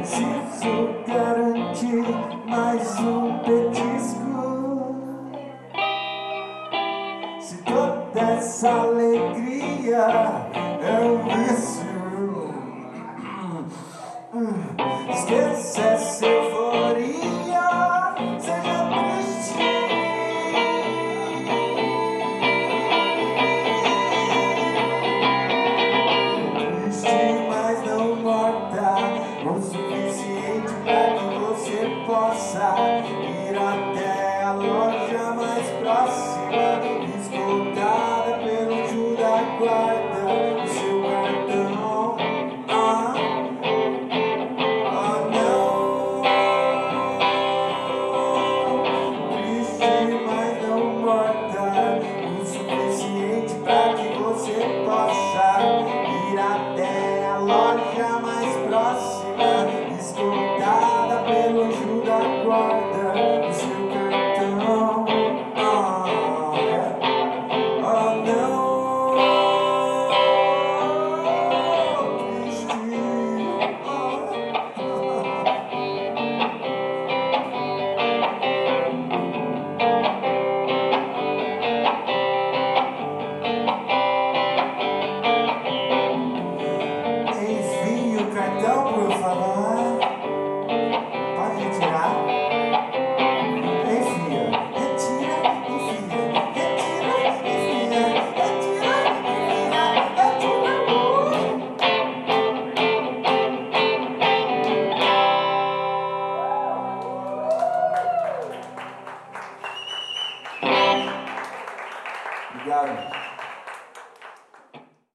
Te garantir mais um petisco. Se toda essa alegria é por favor. Pode retirar. Enfia. Retira, enfia. Retira, enfia. Retira, enfia. Retira. Obrigado.